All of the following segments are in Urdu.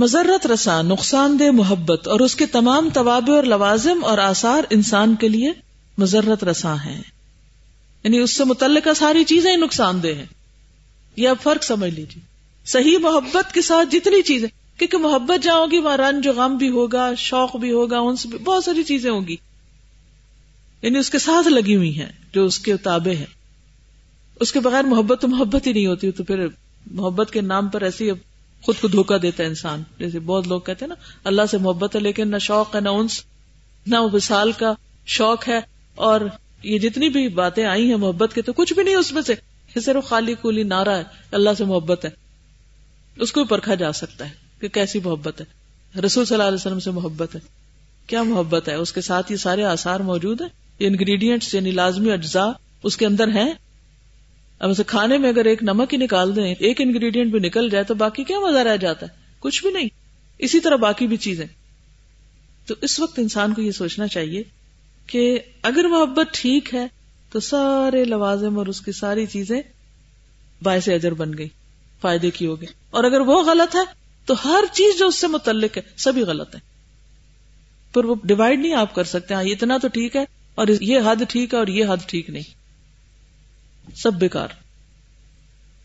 مذرت رساں، نقصان دہ محبت اور اس کے تمام طوابع اور لوازم اور آثار انسان کے لیے مذرت رساں ہیں۔ یعنی اس سے متعلقہ ساری چیزیں نقصان دہ ہیں۔ یہ اب فرق سمجھ لیجیے صحیح محبت کے ساتھ جتنی چیزیں، کیونکہ محبت جہاں ہوگی، وہاں رنج غم بھی ہوگا، شوق بھی ہوگا، ان سے بھی بہت ساری چیزیں ہوگی یعنی اس کے ساتھ لگی ہوئی ہیں، جو اس کے تابع ہے اس کے بغیر محبت تو محبت ہی نہیں ہوتی، تو پھر محبت کے نام پر ایسی خود کو دھوکا دیتا ہے انسان۔ جیسے بہت لوگ کہتے ہیں نا، اللہ سے محبت ہے لیکن نہ شوق ہے، نہ انس، نہ وہ وسال کا شوق ہے۔ اور یہ جتنی بھی باتیں آئی ہیں محبت کے، تو کچھ بھی نہیں اس میں سے۔ صرف خالی کولی نعرہ ہے، اللہ سے محبت ہے۔ اس کو بھی پرکھا جا سکتا ہے کہ کیسی محبت ہے۔ رسول صلی اللہ علیہ وسلم سے محبت ہے۔ کیا محبت ہے؟ اس کے ساتھ یہ سارے آثار موجود ہیں۔ یہ انگریڈینٹس یعنی لازمی اجزاء اس کے اندر ہیں۔ اب اسے کھانے میں اگر ایک نمک ہی نکال دیں، ایک انگریڈینٹ بھی نکل جائے تو باقی کیا مزہ رہ جاتا ہے؟ کچھ بھی نہیں۔ اسی طرح باقی بھی چیزیں۔ تو اس وقت انسان کو یہ سوچنا چاہیے کہ اگر محبت ٹھیک ہے تو سارے لوازم اور اس کی ساری چیزیں باعث اجر بن گئی، فائدے کی ہو گئی۔ اور اگر وہ غلط ہے تو ہر چیز جو اس سے متعلق ہے، سبھی غلط ہے پھر وہ ڈیوائڈ نہیں آپ کر سکتے ہاں اتنا تو ٹھیک ہے اور یہ حد ٹھیک ہے اور یہ حد ٹھیک نہیں۔ سب بیکار۔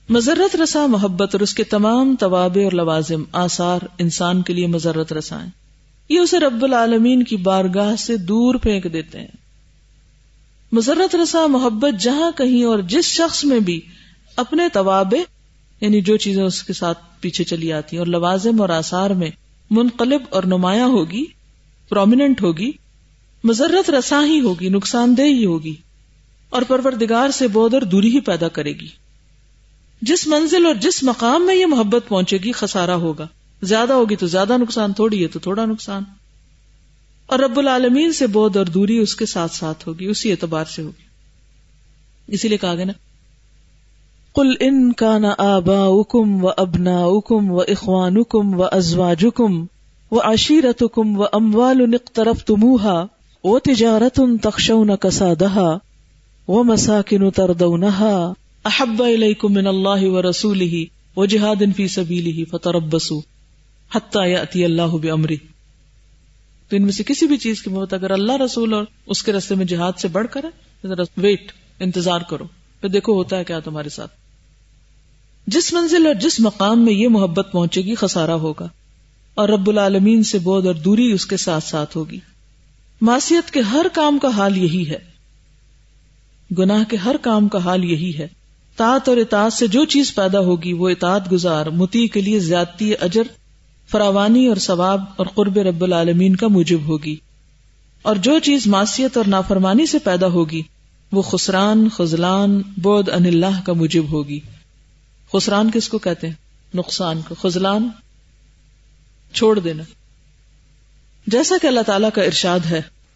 مذرت رسا محبت اور اس کے تمام طوابع اور لوازم آثار انسان کے لیے مذرت رسائیں یہ اسے رب العالمین کی بارگاہ سے دور پھینک دیتے ہیں۔ مذرت رسا محبت جہاں کہیں اور جس شخص میں بھی اپنے طوابع یعنی جو چیزیں اس کے ساتھ پیچھے چلی آتی ہیں اور لوازم اور آثار میں منقلب اور نمایاں ہوگی، پرومیننٹ ہوگی، مذرت رساں ہی ہوگی، نقصان دہ ہی ہوگی۔ اور پروردگار سے بود اور دوری ہی پیدا کرے گی۔ جس منزل اور جس مقام میں یہ محبت پہنچے گی خسارا ہوگا۔ زیادہ ہوگی تو زیادہ نقصان، تھوڑی ہے تو تھوڑا نقصان۔ اور رب العالمین سے بود اور دوری اس کے ساتھ ساتھ ہوگی، اسی اعتبار سے ہوگی۔ اسی لیے کہا گیا نا کل ان کا نا آبا اکم و ابنا اکم و اخوان اکم و ازواج کم و عشیرت کم و اموال طرف تمہا وہ تجارت ان تخشون کسا دہا وہ مساکن تردونها احب الیکم من اللہ و رسوله و جہاد فی سبیلہ فتربصوا حتی یاتی اللہ بامرہ۔ تو ان میں سے کسی بھی چیز کی محبت اگر اللہ رسول اور اس کے رستے میں جہاد سے بڑھ کر ہے ویٹ، انتظار کرو۔ پھر دیکھو ہوتا ہے کیا تمہارے ساتھ۔ جس منزل اور جس مقام میں یہ محبت پہنچے گی، خسارہ ہوگا۔ اور رب العالمین سے بود اور دوری اس کے ساتھ ساتھ ہوگی۔ معصیت کے ہر کام کا حال یہی ہے۔ گناہ کے ہر کام کا حال یہی ہے۔ تاط اور اطاعت سے جو چیز پیدا ہوگی، وہ اطاعت گزار، متی کے لیے زیادتی اجر، فراوانی اور ثواب اور قرب رب العالمین کا موجب ہوگی۔ اور جو چیز معصیت اور نافرمانی سے پیدا ہوگی، وہ خسران خزلان بود ان اللہ کا موجب ہوگی۔ خسران کس کو کہتے ہیں؟ نقصان کو۔ خزلان چھوڑ دینا۔ جیسا کہ اللہ تعالیٰ کا ارشاد ہے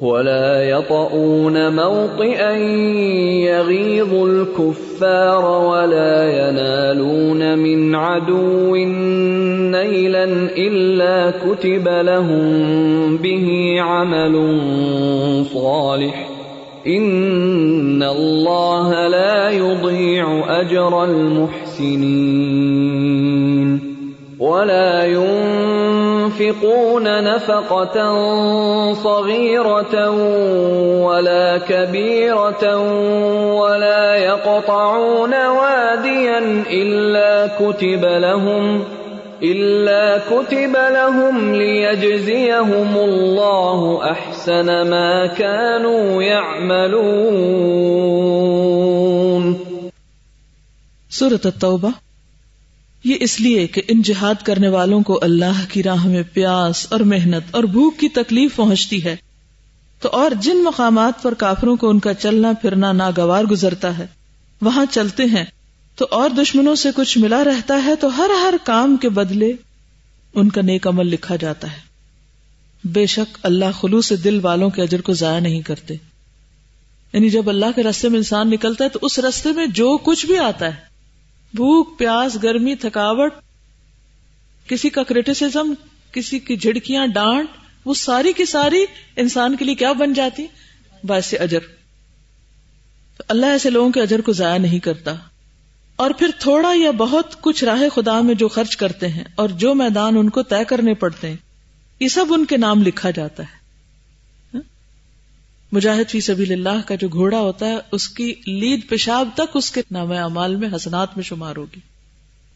ولا يطؤون موطئا يغيظ الكفار ولا ينالون من عدو نيلا إلا كتب لهم به عمل صالح. إن الله لا يضيع أجر المحسنين. ولا ينفقون نفقة صغيرة ولا كبيرة ولا يقطعون واديا إلا كتب لهم، إلا كتب لهم ليجزيهم الله أحسن ما كانوا يعملون. سورة التوبة یہ اس لیے کہ ان جہاد کرنے والوں کو اللہ کی راہ میں پیاس اور محنت اور بھوک کی تکلیف پہنچتی ہے۔ تو اور جن مقامات پر کافروں کو ان کا چلنا پھرنا ناگوار گزرتا ہے، وہاں چلتے ہیں۔ تو اور دشمنوں سے کچھ ملا رہتا ہے تو ہر ہر کام کے بدلے ان کا نیک عمل لکھا جاتا ہے۔ بے شک اللہ خلوص سے دل والوں کے اجر کو ضائع نہیں کرتے۔ یعنی جب اللہ کے رستے میں انسان نکلتا ہے تو اس رستے میں جو کچھ بھی آتا ہے۔ بھوک، پیاس، گرمی، تھکاوٹ، کسی کا کریٹیسم کسی کی جھڑکیاں، ڈانٹ، وہ ساری کی ساری انسان کے لیے کیا بن جاتی؟ باعث اجر۔ تو اللہ ایسے لوگوں کے اجر کو ضائع نہیں کرتا۔ اور پھر تھوڑا یا بہت کچھ راہ خدا میں جو خرچ کرتے ہیں اور جو میدان ان کو طے کرنے پڑتے ہیں، یہ سب ان کے نام لکھا جاتا ہے۔ مجاہد فی سبیل اللہ کا جو گھوڑا ہوتا ہے، اس کی لید پیشاب تک اس کے نام اعمال میں، حسنات میں شمار ہوگی۔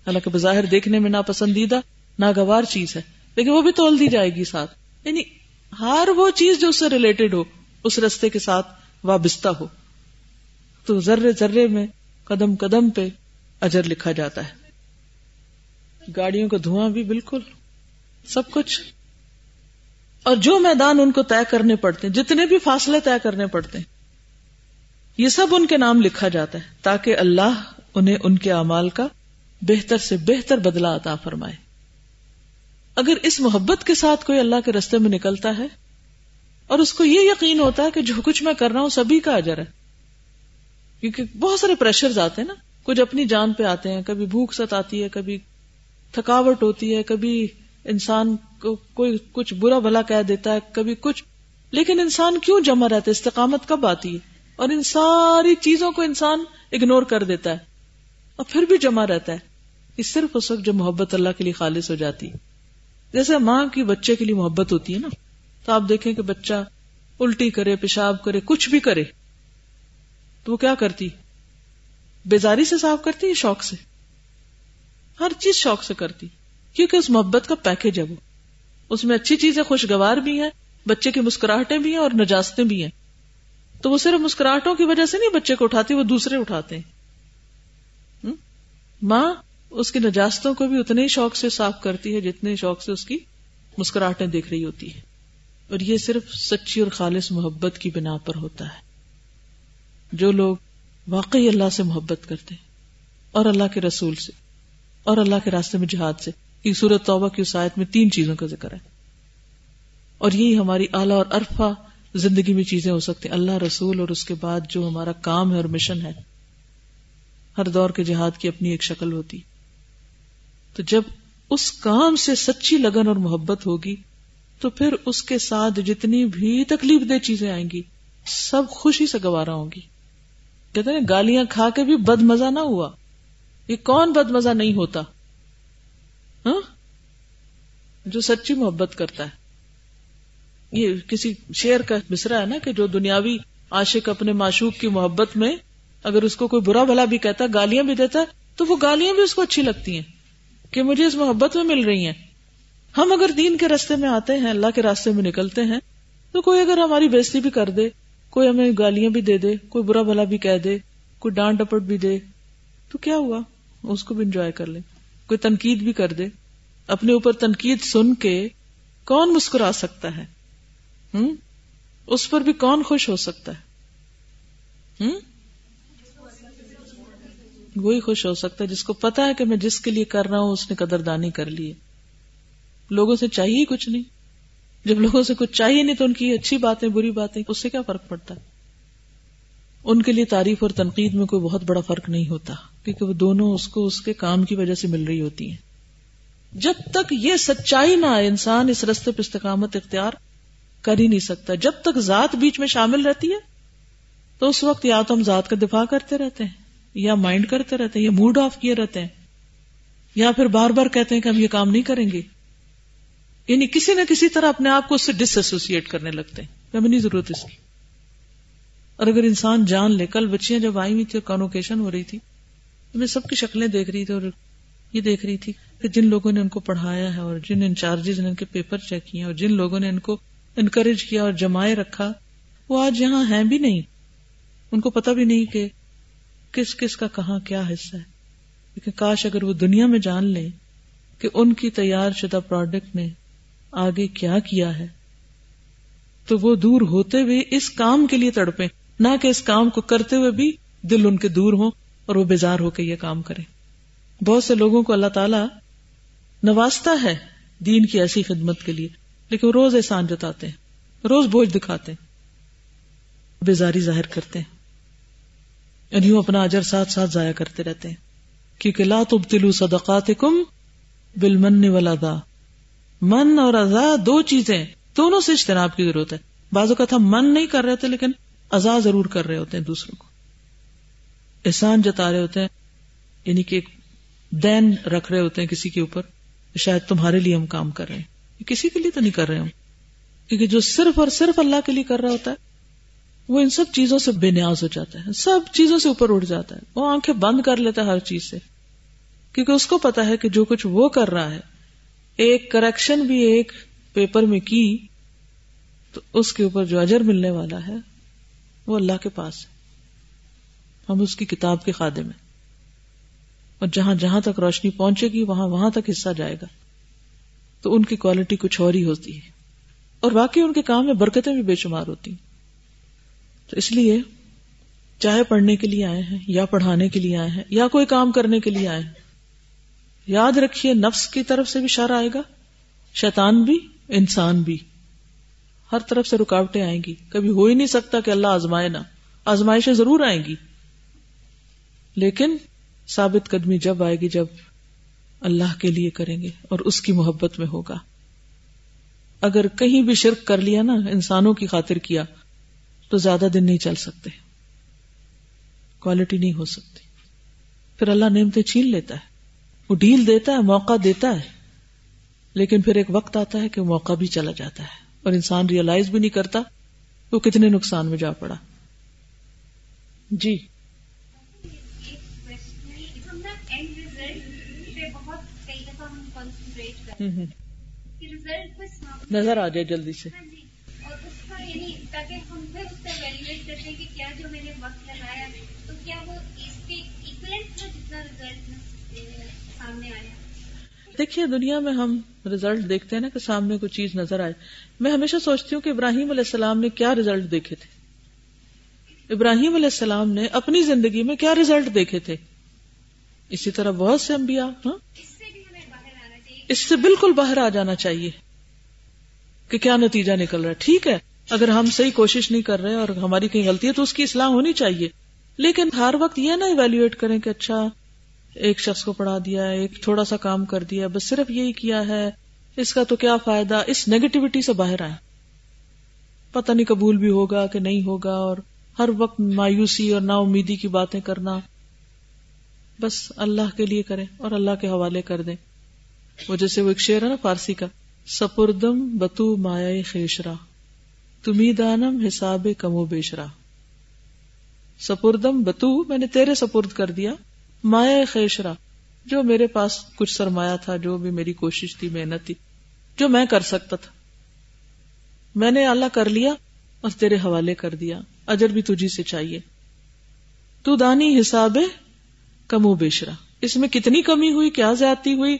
حالانکہ بظاہر دیکھنے میں ناپسندیدہ، ناگوار چیز ہے۔ لیکن وہ بھی تول دی جائے گی ساتھ۔ یعنی ہر وہ چیز جو اس سے ریلیٹڈ ہو، اس رستے کے ساتھ وابستہ ہو۔ تو ذرے ذرے میں قدم قدم پہ اجر لکھا جاتا ہے۔ گاڑیوں کا دھواں بھی بالکل، سب کچھ اور جو میدان ان کو طے کرنے پڑتے ہیں، جتنے بھی فاصلے طے کرنے پڑتے ہیں، یہ سب ان کے نام لکھا جاتا ہے تاکہ اللہ انہیں ان کے اعمال کا بہتر سے بہتر بدلا عطا فرمائے۔ اگر اس محبت کے ساتھ کوئی اللہ کے رستے میں نکلتا ہے، اور اس کو یہ یقین ہوتا ہے کہ جو کچھ میں کر رہا ہوں سبھی کا اجر ہے، کیونکہ بہت سارے پریشر آتے ہیں نا، کچھ اپنی جان پہ آتے ہیں، کبھی بھوک ست آتی ہے، کبھی تھکاوٹ ہوتی ہے، کبھی انسان کو کوئی کچھ برا بھلا کہہ دیتا ہے، کبھی کچھ۔ لیکن انسان کیوں جمع رہتا ہے؟ استقامت کب آتی ہے؟ اور ان ساری چیزوں کو انسان اگنور کر دیتا ہے۔ اور پھر بھی جمع رہتا ہے۔ یہ صرف اس وقت جو محبت اللہ کے لیے خالص ہو جاتی ہے۔ جیسے ماں کی بچے کے لیے محبت ہوتی ہے نا۔ تو آپ دیکھیں کہ بچہ الٹی کرے، پیشاب کرے، کچھ بھی کرے۔ تو وہ کیا کرتی؟ بیزاری سے صاف کرتی ہے شوق سے؟ ہر چیز شوق سے کرتی۔ کیونکہ اس محبت کا پیکج ہے وہ۔ اس میں اچھی چیزیں خوشگوار بھی ہیں، بچے کی مسکراہٹیں بھی ہیں اور نجاستیں بھی ہیں۔ تو وہ صرف مسکراہٹوں کی وجہ سے نہیں بچے کو اٹھاتی، وہ دوسرے اٹھاتے ہیں۔ ماں اس کی نجاستوں کو بھی اتنے ہی شوق سے صاف کرتی ہے جتنے شوق سے اس کی مسکراہٹیں دیکھ رہی ہوتی ہے اور یہ صرف سچی اور خالص محبت کی بنا پر ہوتا ہے۔ جو لوگ واقعی اللہ سے محبت کرتے ہیں اور اللہ کے رسول سے اور اللہ کے راستے میں جہاد سے۔ یہ سورت توبہ کی اسایت میں تین چیزوں کا ذکر ہے۔ اور یہی ہماری اعلیٰ اور ارفا زندگی میں چیزیں ہو سکتی اللہ رسول اور اس کے بعد جو ہمارا کام ہے اور مشن ہے، ہر دور کے جہاد کی اپنی ایک شکل ہوتی۔ تو جب اس کام سے سچی لگن اور محبت ہوگی، تو پھر اس کے ساتھ جتنی بھی تکلیف دہ چیزیں آئیں گی، سب خوشی سے گوارا ہوں گی۔ کہتے ہیں گالیاں کھا کے بھی بد مزہ نہ ہوا۔ یہ کون بد مزہ نہیں ہوتا؟ ہاں؟ جو سچی محبت کرتا ہے۔ یہ کسی شیر کا مصرا ہے نا کہ جو دنیاوی عاشق اپنے معشوق کی محبت میں اگر اس کو کوئی برا بھلا بھی کہتا گالیاں بھی دیتا ہے، تو وہ گالیاں بھی اس کو اچھی لگتی ہیں کہ مجھے اس محبت میں مل رہی ہیں۔ ہم اگر دین کے راستے میں آتے ہیں، اللہ کے راستے میں نکلتے ہیں، تو کوئی اگر ہماری بےزتی بھی کر دے، کوئی ہمیں گالیاں بھی دے دے، کوئی برا بھلا بھی کہہ دے، کوئی ڈانٹ ڈپٹ بھی دے، تو کیا ہوا؟ اس کو بھی انجوائے کر لے کوئی تنقید بھی کر دے، اپنے اوپر تنقید سن کے کون مسکرا سکتا ہے؟ ہوں اس پر بھی کون خوش ہو سکتا ہے؟ ہوں وہی خوش ہو سکتا ہے جس کو پتا ہے کہ میں جس کے لیے کر رہا ہوں، اس نے قدردانی کر لی لوگوں سے چاہیے کچھ نہیں۔ جب لوگوں سے کچھ چاہیے نہیں تو ان کی اچھی باتیں، بری باتیں، اس سے کیا فرق پڑتا؟ ہے ان کے لیے تعریف اور تنقید میں کوئی بہت بڑا فرق نہیں ہوتا۔ کیونکہ وہ دونوں اس کو اس کے کام کی وجہ سے مل رہی ہوتی ہیں۔ جب تک یہ سچائی نہ آئے، انسان اس رستے پہ استقامت اختیار کر ہی نہیں سکتا۔ جب تک ذات بیچ میں شامل رہتی ہے، تو اس وقت یا تو ہم ذات کا دفاع کرتے رہتے ہیں، یا مائنڈ کرتے رہتے ہیں، یا موڈ آف کیے رہتے ہیں، یا پھر بار بار کہتے ہیں کہ ہم یہ کام نہیں کریں گے۔ یعنی کسی نہ کسی طرح اپنے آپ کو اس سے ڈس ایسوسیٹ کرنے لگتے ہیں۔ ہمیں نہیں ضرورت اس کی۔ اور اگر انسان جان لے، کل بچیاں جب آئی ہوئی تھی اور کانوکیشن ہو رہی تھی میں سب کی شکلیں دیکھ رہی تھی اور یہ دیکھ رہی تھی کہ جن لوگوں نے ان کو پڑھایا ہے اور جن انچارجز نے ان کے پیپر چیک کیے اور جن لوگوں نے ان کو انکریج کیا اور جمائے رکھا، وہ آج یہاں ہیں بھی نہیں۔ ان کو پتا بھی نہیں کہ کس کس کا کہاں کیا حصہ ہے۔ لیکن کاش اگر وہ دنیا میں جان لیں کہ ان کی تیار شدہ پروڈکٹ نے آگے کیا کیا ہے۔ تو وہ دور ہوتے ہوئے اس کام کے لیے تڑپے نہ کہ اس کام کو کرتے ہوئے بھی دل ان کے دور ہوں۔ اور وہ بیزار ہو کے یہ کام کرے۔ بہت سے لوگوں کو اللہ تعالی نوازتا ہے دین کی ایسی خدمت کے لیے، لیکن وہ روز احسان جتاتے ہیں، روز بوجھ دکھاتے ہیں، بیزاری ظاہر کرتے ہیں۔ یعنی اپنا اجر ساتھ ساتھ ضائع کرتے رہتے ہیں۔ کیونکہ لا تبتلو صدقات کم بل من والا دا من اور ازا دو چیزیں، دونوں سے اجتناب کی ضرورت ہے۔ بعض اوقات ہم من نہیں کر رہے تھے، لیکن ازا ضرور کر رہے ہوتے ہیں دوسروں کو۔ احسان جتا رہے ہوتے ہیں یعنی کہ ایک دین رکھ رہے ہوتے ہیں کسی کے اوپر شاید تمہارے لیے ہم کام کر رہے ہیں۔ کسی کے لیے تو نہیں کر رہے ہم۔ کیونکہ جو صرف اور صرف اللہ کے لیے کر رہا ہوتا ہے، وہ ان سب چیزوں سے بے نیاز ہو جاتا ہے۔ سب چیزوں سے اوپر اٹھ جاتا ہے۔ وہ آنکھیں بند کر لیتا ہے ہر چیز سے۔ کیونکہ اس کو پتا ہے کہ جو کچھ وہ کر رہا ہے، ایک کریکشن بھی ایک پیپر میں کی، تو اس کے اوپر جو اجر ملنے والا ہے، وہ اللہ کے پاس ہے۔ ہم اس کی کتاب کے خادم ہیں۔ اور جہاں جہاں تک روشنی پہنچے گی، وہاں وہاں تک حصہ جائے گا۔ تو ان کی کوالٹی کچھ اور ہی ہوتی ہے۔ اور باقی ان کے کام میں برکتیں بھی بے شمار ہوتی ہیں۔ تو اس لیے چاہے پڑھنے کے لیے آئے ہیں، یا پڑھانے کے لیے آئے ہیں، یا کوئی کام کرنے کے لیے آئے ہیں، یاد رکھیے نفس کی طرف سے بھی شر آئے گا، شیطان بھی، انسان بھی۔ ہر طرف سے رکاوٹیں آئیں گی۔ کبھی ہو ہی نہیں سکتا کہ اللہ آزمائے نہ۔ آزمائشیں ضرور آئیں گی۔ لیکن ثابت قدمی جب آئے گی جب اللہ کے لیے کریں گے اور اس کی محبت میں ہوگا۔ اگر کہیں بھی شرک کر لیا نا، انسانوں کی خاطر کیا، تو زیادہ دن نہیں چل سکتے۔ کوالٹی نہیں ہو سکتی۔ پھر اللہ نعمتیں چھین لیتا ہے۔ وہ ڈیل دیتا ہے، موقع دیتا ہے۔ لیکن پھر ایک وقت آتا ہے کہ موقع بھی چلا جاتا ہے۔ اور انسان ریئلائز بھی نہیں کرتا وہ کتنے نقصان میں جا پڑا۔ جی۔ نظر آ جائے جلدی سے۔ دیکھیے دنیا میں ہم ریزلٹ دیکھتے ہیں نا کہ سامنے کوئی چیز نظر آئے۔ میں ہمیشہ سوچتی ہوں کہ ابراہیم علیہ السلام نے کیا ریزلٹ دیکھے تھے۔ ابراہیم علیہ السلام نے اپنی زندگی میں کیا ریزلٹ دیکھے تھے؟ اسی طرح بہت سے انبیاء ہاں؟ اس سے بالکل باہر آ جانا چاہیے کہ کیا نتیجہ نکل رہا ہے۔ ٹھیک ہے، اگر ہم صحیح کوشش نہیں کر رہے اور ہماری کہیں غلطی ہے تو اس کی اصلاح ہونی چاہیے۔ لیکن ہر وقت یہ نہ ایویلویٹ کریں کہ اچھا ایک شخص کو پڑھا دیا ایک تھوڑا سا کام کر دیا بس صرف یہی کیا ہے۔ اس کا تو کیا فائدہ؟ اس نیگیٹیوٹی سے باہر آئے پتہ نہیں قبول بھی ہوگا کہ نہیں ہوگا اور ہر وقت مایوسی اور نا امیدی کی باتیں کرنا۔ بس اللہ کے لیے کریں اور اللہ کے حوالے کر دیں۔ وہ جیسے وہ ایک شعر ہے نا فارسی کا، سپردم بتو مایا خیشرا تمہیں دانم حساب کم و بیشرا۔ سپردم بتو، میں نے تیرے سپرد کر دیا مایا خیشرا۔ جو میرے پاس کچھ سرمایہ تھا، جو بھی میری کوشش تھی، محنت تھی، جو میں کر سکتا تھا۔ میں نے اللہ کر لیا اور تیرے حوالے کر دیا، اجر بھی تجھی سے چاہیے۔ تو دانی حساب کم و بیشرا۔ اس میں کتنی کمی ہوئی، کیا زیادتی ہوئی؟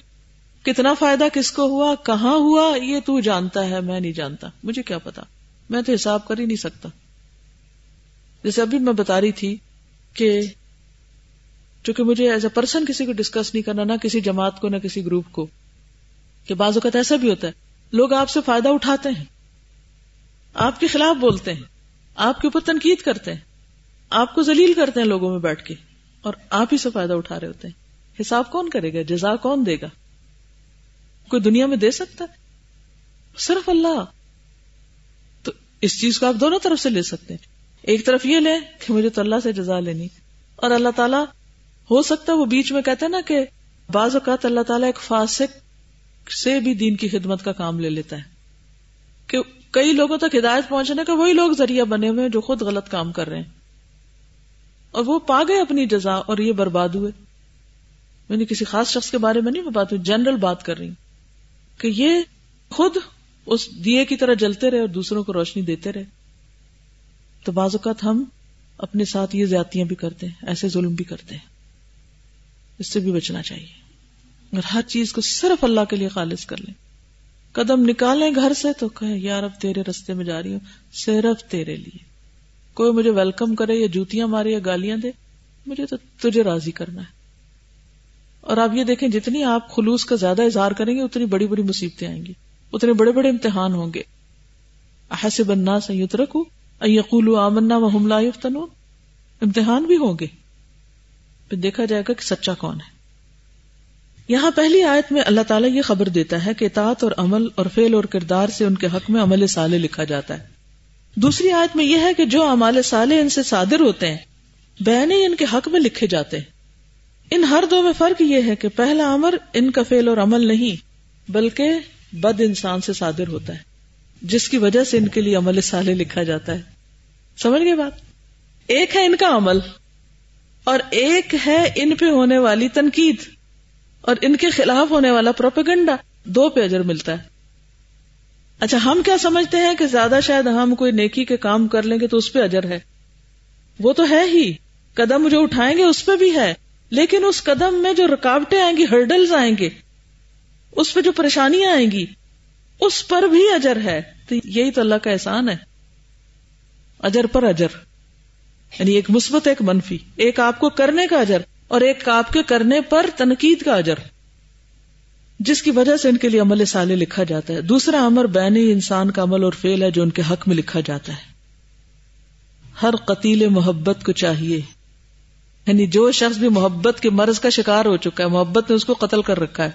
کتنا فائدہ کس کو ہوا؟ کہاں ہوا؟ یہ تو جانتا ہے، میں نہیں جانتا۔ مجھے کیا پتا؟ میں تو حساب کر ہی نہیں سکتا۔ جیسے ابھی میں بتا رہی تھی کہ چونکہ مجھے ایز اے پرسن کسی کو ڈسکس نہیں کرنا، نہ کسی جماعت کو، نہ کسی گروپ کو، کہ بعض اوقات ایسا بھی ہوتا ہے۔ لوگ آپ سے فائدہ اٹھاتے ہیں۔ آپ کے خلاف بولتے ہیں۔ آپ کے اوپر تنقید کرتے ہیں۔ آپ کو ذلیل کرتے ہیں لوگوں میں بیٹھ کے۔ اور آپ ہی سے فائدہ اٹھا رہے ہوتے ہیں۔ حساب کون کرے گا؟ جزا کون دے گا؟ کوئی دنیا میں دے سکتا ہے؟ صرف اللہ۔ تو اس چیز کو آپ دونوں طرف سے لے سکتے ہیں۔ ایک طرف یہ لیں کہ مجھے تو اللہ سے جزا لینی۔ اور اللہ تعالیٰ ہو سکتا ہے، وہ بیچ میں کہتے ہیں نا کہ بعض اوقات اللہ تعالیٰ ایک فاسق سے بھی دین کی خدمت کا کام لے لیتا ہے۔ کہ کئی لوگوں تک ہدایت پہنچنے کا وہی لوگ ذریعہ بنے ہوئے جو خود غلط کام کر رہے ہیں۔ اور وہ پا گئے اپنی جزا اور یہ برباد ہوئے۔ میں نے کسی خاص شخص کے بارے میں نہیں بات جنرل بات کر رہی کہ یہ خود اس دیے کی طرح جلتے رہے اور دوسروں کو روشنی دیتے رہے۔ تو بعض اوقات ہم اپنے ساتھ یہ زیادتیاں بھی کرتے ہیں، ایسے ظلم بھی کرتے ہیں۔ اس سے بھی بچنا چاہیے۔ اور ہر چیز کو صرف اللہ کے لیے خالص کر لیں۔ قدم نکالیں گھر سے تو کہیں یار اب تیرے رستے میں جا رہی ہوں، صرف تیرے لیے۔ کوئی مجھے ویلکم کرے یا جوتیاں مارے یا گالیاں دے، مجھے تو تجھے راضی کرنا ہے۔ اور آپ یہ دیکھیں جتنی آپ خلوص کا زیادہ اظہار کریں گے، اتنی بڑی بڑی مصیبتیں آئیں گی۔ اتنے بڑے بڑے امتحان ہوں گے۔ احسب الناس ان یترکوا ان یقولوا آمنا وهم لا یفتنون۔ امتحان بھی ہوں گے۔ پھر دیکھا جائے گا کہ سچا کون ہے۔ یہاں پہلی آیت میں اللہ تعالیٰ یہ خبر دیتا ہے کہ اطاعت اور عمل اور فعل اور کردار سے ان کے حق میں عمل سالے لکھا جاتا ہے۔ دوسری آیت میں یہ ہے کہ جو عمال سالے ان سے صادر ہوتے ہیں بین ان کے حق میں لکھے جاتے ہیں۔ ان ہر دو میں فرق یہ ہے کہ پہلا امر ان کا فعل اور عمل نہیں، بلکہ بد انسان سے صادر ہوتا ہے، جس کی وجہ سے ان کے لیے عمل سالے لکھا جاتا ہے۔ سمجھ گئے بات؟ ایک ہے ان کا عمل، اور ایک ہے ان پہ ہونے والی تنقید، اور ان کے خلاف ہونے والا پروپیگنڈا۔ دو پہ اجر ملتا ہے۔ اچھا ہم کیا سمجھتے ہیں کہ زیادہ شاید ہم کوئی نیکی کے کام کر لیں گے تو اس پہ اجر ہے؟ وہ تو ہے ہی۔ قدم جو اٹھائیں گے اس پہ بھی ہے۔ لیکن اس قدم میں جو رکاوٹیں آئیں گی ہرڈلز آئیں گے، اس پہ جو پریشانیاں آئیں گی، اس پر بھی اجر ہے۔ تو یہی تو اللہ کا احسان ہے۔ اجر پر اجر۔ یعنی ایک مثبت، ایک منفی۔ ایک آپ کو کرنے کا اجر اور ایک آپ کے کرنے پر تنقید کا اجر۔ جس کی وجہ سے ان کے لیے عمل سالے لکھا جاتا ہے۔ دوسرا امر بین انسان کا عمل اور فیل ہے جو ان کے حق میں لکھا جاتا ہے۔ ہر قتیل محبت کو چاہیے۔ یعنی جو شخص بھی محبت کے مرض کا شکار ہو چکا ہے، محبت نے اس کو قتل کر رکھا ہے۔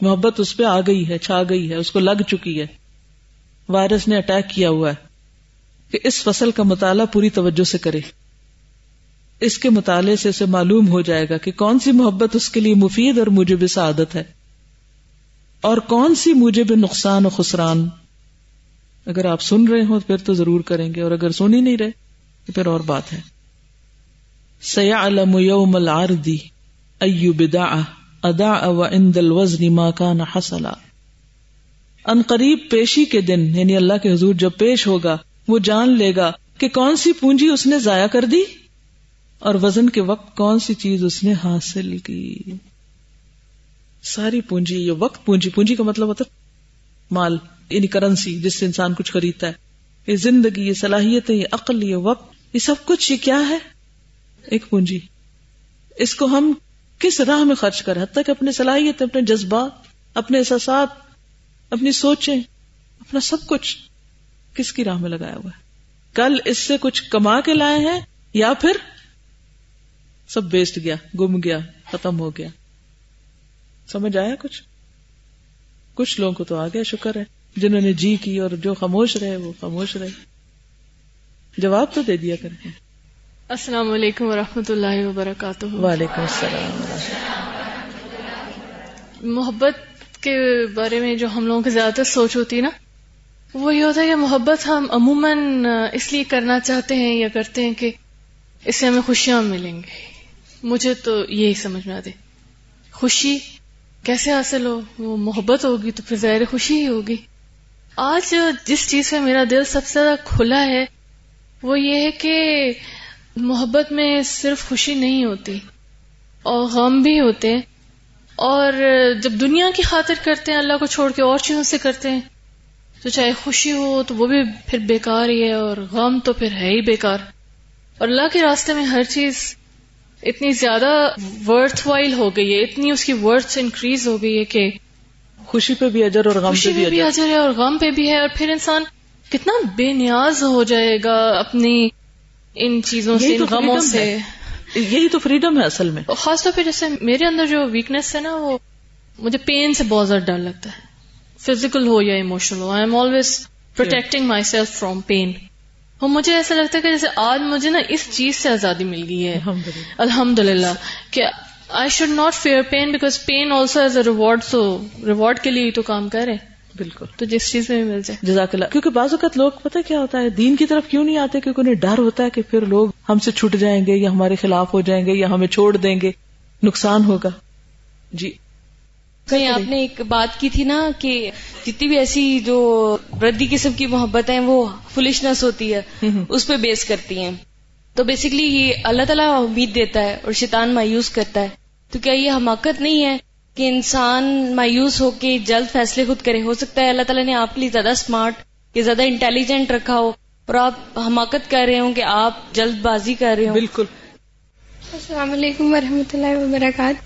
محبت اس پہ آ گئی ہے، چھا گئی ہے، اس کو لگ چکی ہے۔ وائرس نے اٹیک کیا ہوا ہے کہ اس فصل کا مطالعہ پوری توجہ سے کرے۔ اس کے مطالعے سے اسے معلوم ہو جائے گا کہ کون سی محبت اس کے لیے مفید اور مجھے سعادت ہے۔ اور کون سی مجھے بھی نقصان و خسران۔ اگر آپ سن رہے ہو پھر تو ضرور کریں گے، اور اگر سن ہی نہیں رہے تو پھر اور بات ہے۔ سیا علم یوم العردی ایو بدا ادا و اند الوزن ما کان حسلا ان قریب پیشی کے دن یعنی اللہ کے حضور جب پیش ہوگا، وہ جان لے گا کہ کون سی پونجی اس نے ضائع کر دی اور وزن کے وقت کون سی چیز اس نے حاصل کی۔ ساری پونجی، یہ وقت پونجی پونجی کا مطلب ہوتا مال یعنی کرنسی جس سے انسان کچھ خریدتا ہے۔ یہ زندگی، یہ صلاحیت یہ عقل، یہ وقت، یہ سب کچھ، یہ کیا ہے؟ ایک پونجی۔ اس کو ہم کس راہ میں خرچ کریں؟ حتیٰ کہ اپنے صلاحیت، اپنے جذبات، اپنے احساسات، اپنی سوچیں، اپنا سب کچھ کس کی راہ میں لگایا ہوا ہے؟ کل اس سے کچھ کما کے لائے ہیں یا پھر سب بیسٹ گیا، گم گیا، ختم ہو گیا؟ سمجھ آیا کچھ؟ کچھ لوگوں کو تو آ گیا شکر ہے۔ جنہوں نے جی کی اور جو خاموش رہے، وہ خاموش رہے۔ جواب تو دے دیا کریں۔ السلام علیکم و رحمۃ اللہ وبرکاتہ۔ وعلیکم السلام۔ محبت کے بارے میں جو ہم لوگوں کی زیادہ تر سوچ ہوتی ہے نا وہ یہ ہوتا ہے کہ محبت ہم عموماً اس لیے کرنا چاہتے ہیں یا کرتے ہیں کہ اس سے ہمیں خوشیاں ملیں گے مجھے تو یہی سمجھ میں آتے خوشی کیسے حاصل ہو؟ وہ محبت ہوگی تو پھر ظاہر خوشی ہی ہوگی۔ آج جس چیز سے میرا دل سب سے زیادہ کھلا ہے وہ یہ ہے کہ محبت میں صرف خوشی نہیں ہوتی اور غم بھی ہوتے ہیں اور جب دنیا کی خاطر کرتے ہیں اللہ کو چھوڑ کے اور چیزوں سے کرتے ہیں تو چاہے خوشی ہو تو وہ بھی پھر بیکار ہی ہے اور غم تو پھر ہے ہی بیکار۔ اور اللہ کے راستے میں ہر چیز اتنی زیادہ ورتھ وائل ہو گئی ہے اتنی اس کی ورتھ انکریز ہو گئی ہے کہ خوشی پہ بھی اجر اور غم خوشی پہ بھی اجر ہے اور غم پہ بھی ہے اور پھر انسان کتنا بے نیاز ہو جائے گا اپنی ان چیزوں سے ان غموں سے۔ یہی تو فریڈم ہے اصل میں۔ خاص طور پہ جیسے میرے اندر جو ویکنیس ہے نا وہ مجھے پین سے بہت زیادہ ڈر لگتا ہے۔ فزیکل ہو یا emotional who I am always protecting my self from pain اور مجھے ایسا لگتا ہے کہ جیسے آج مجھے نا اس چیز سے آزادی مل گئی ہے۔ الحمد للہ کہ I should not fear pain because pain also is a reward so reward کے لیے تو کام کرے بالکل۔ تو جس چیز میں مل جائے۔ جزاک اللہ۔ کیونکہ بعض اوقات لوگ پتہ کیا ہوتا ہے دین کی طرف کیوں نہیں آتے؟ کیونکہ انہیں ڈر ہوتا ہے کہ پھر لوگ ہم سے چھٹ جائیں گے یا ہمارے خلاف ہو جائیں گے یا ہمیں چھوڑ دیں گے۔ نقصان ہوگا۔ جی۔ کہیں آپ نے ایک بات کی تھی نا کہ جتنی بھی ایسی جو ردی قسم کی محبت ہیں وہ فلشنس ہوتی ہے اس پہ بیس کرتی ہیں۔ تو بیسکلی یہ اللہ تعالیٰ امید دیتا ہے اور شیطان مایوس کرتا ہے۔ تو کیا یہ حماقت نہیں ہے کہ انسان مایوس ہو کے جلد فیصلے خود کرے۔ ہو سکتا ہے اللہ تعالیٰ نے آپ کے لیے زیادہ اسمارٹ یا زیادہ انٹیلیجنٹ رکھا ہو اور آپ حماقت کر رہے ہوں کہ آپ جلد بازی کر رہے ہوں۔ بالکل۔ السلام علیکم ورحمۃ اللہ وبرکاتہ۔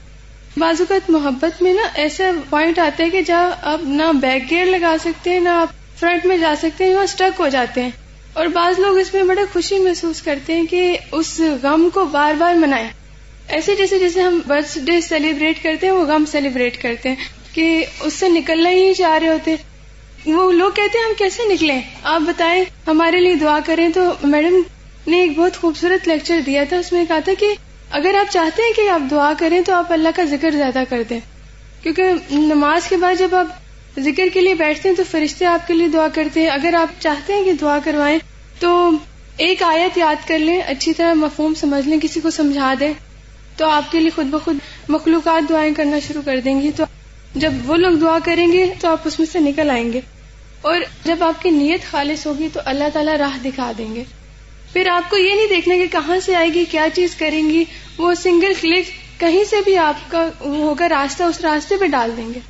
بعض اوقات محبت میں نا ایسا پوائنٹ آتا ہے کہ جہاں آپ نہ بیک گیئر لگا سکتے ہیں نہ آپ فرنٹ میں جا سکتے ہیں وہاں اسٹک ہو جاتے ہیں۔ اور بعض لوگ اس میں بڑے خوشی محسوس کرتے ہیں کہ اس غم کو بار بار منائیں۔ ایسے جیسے جیسے ہم برتھ ڈے سیلیبریٹ کرتے ہیں، وہ غم سیلیبریٹ کرتے ہیں کہ اس سے نکلنا ہی نہیں چاہ رہے ہوتے۔ وہ لوگ کہتے ہیں، ہم کیسے نکلیں؟ آپ بتائیں، ہمارے لیے دعا کریں تو میڈم نے ایک بہت خوبصورت لیکچر دیا تھا۔ اس میں کہا تھا کہ اگر آپ چاہتے ہیں کہ آپ دعا کریں تو آپ اللہ کا ذکر زیادہ کر دیں۔ کیونکہ نماز کے بعد جب آپ ذکر کے لیے بیٹھتے ہیں تو فرشتے آپ کے لیے دعا کرتے ہیں۔ اگر آپ چاہتے ہیں کہ دعا کروائیں تو ایک آیت یاد کر لیں، اچھی طرح مفہوم سمجھ لیں، کسی کو سمجھا دیں۔ تو آپ کے لیے خود بخود مخلوقات دعائیں کرنا شروع کر دیں گی، تو جب وہ لوگ دعا کریں گے، تو آپ اس میں سے نکل آئیں گے۔ اور جب آپ کی نیت خالص ہوگی، تو اللہ تعالیٰ راہ دکھا دیں گے۔ پھر آپ کو یہ نہیں دیکھنا کہ کہاں سے آئے گی، کیا چیز کریں گی، وہ سنگل کلک کہیں سے بھی آپ کا ہوگا راستہ، اس راستے پہ ڈال دیں گے۔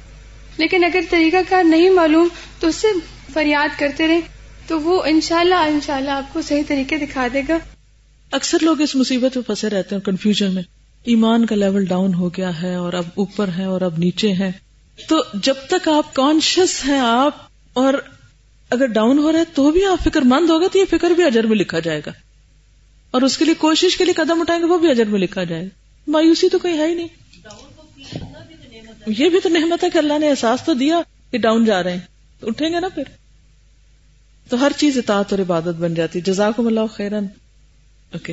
لیکن اگر طریقہ کار نہیں معلوم، تو اس سے فریاد کرتے رہیں، تو وہ انشاءاللہ انشاءاللہ آپ کو صحیح طریقے دکھا دے گا۔ اکثر لوگ اس مصیبت میں پھنسے رہتے ہیں کنفیوژن میں۔ ایمان کا لیول ڈاؤن ہو گیا ہے اور اب اوپر ہے اور اب نیچے ہے تو جب تک آپ کانشیس ہیں آپ، اور اگر ڈاؤن ہو رہا ہے تو بھی آپ فکر مند ہوگا تو یہ فکر بھی اجر میں لکھا جائے گا۔ اور اس کے لیے کوشش کے لیے قدم اٹھائیں گے وہ بھی اجر میں لکھا جائے گا۔ مایوسی تو کوئی ہے ہی نہیں۔ یہ بھی تو نحمت ہے کہ اللہ نے احساس تو دیا کہ ڈاؤن جا رہے ہیں۔ اٹھیں گے نا پھر۔ تو ہر چیز اطاعت اور عبادت بن جاتی۔ جزاکم اللہ خیرن۔ اوکے